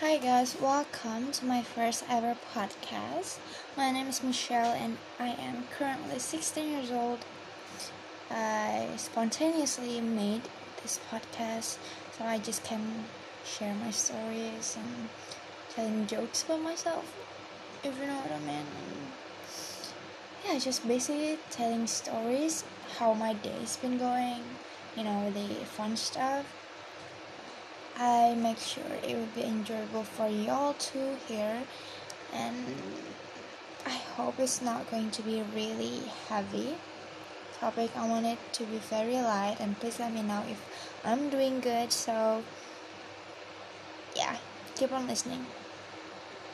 Hi guys, welcome to my first ever podcast. My name is Michelle and I am currently 16 years old. I spontaneously made this podcast so I just can share my stories and telling jokes about myself, if you know what I mean. Yeah, just basically telling stories, how my day's been going, you know, the fun stuff I make sure it will be enjoyable for y'all to hear and I hope it's not going to be really heavy topic. I want it to be very light and please let me know if I'm doing good. So yeah, keep on listening.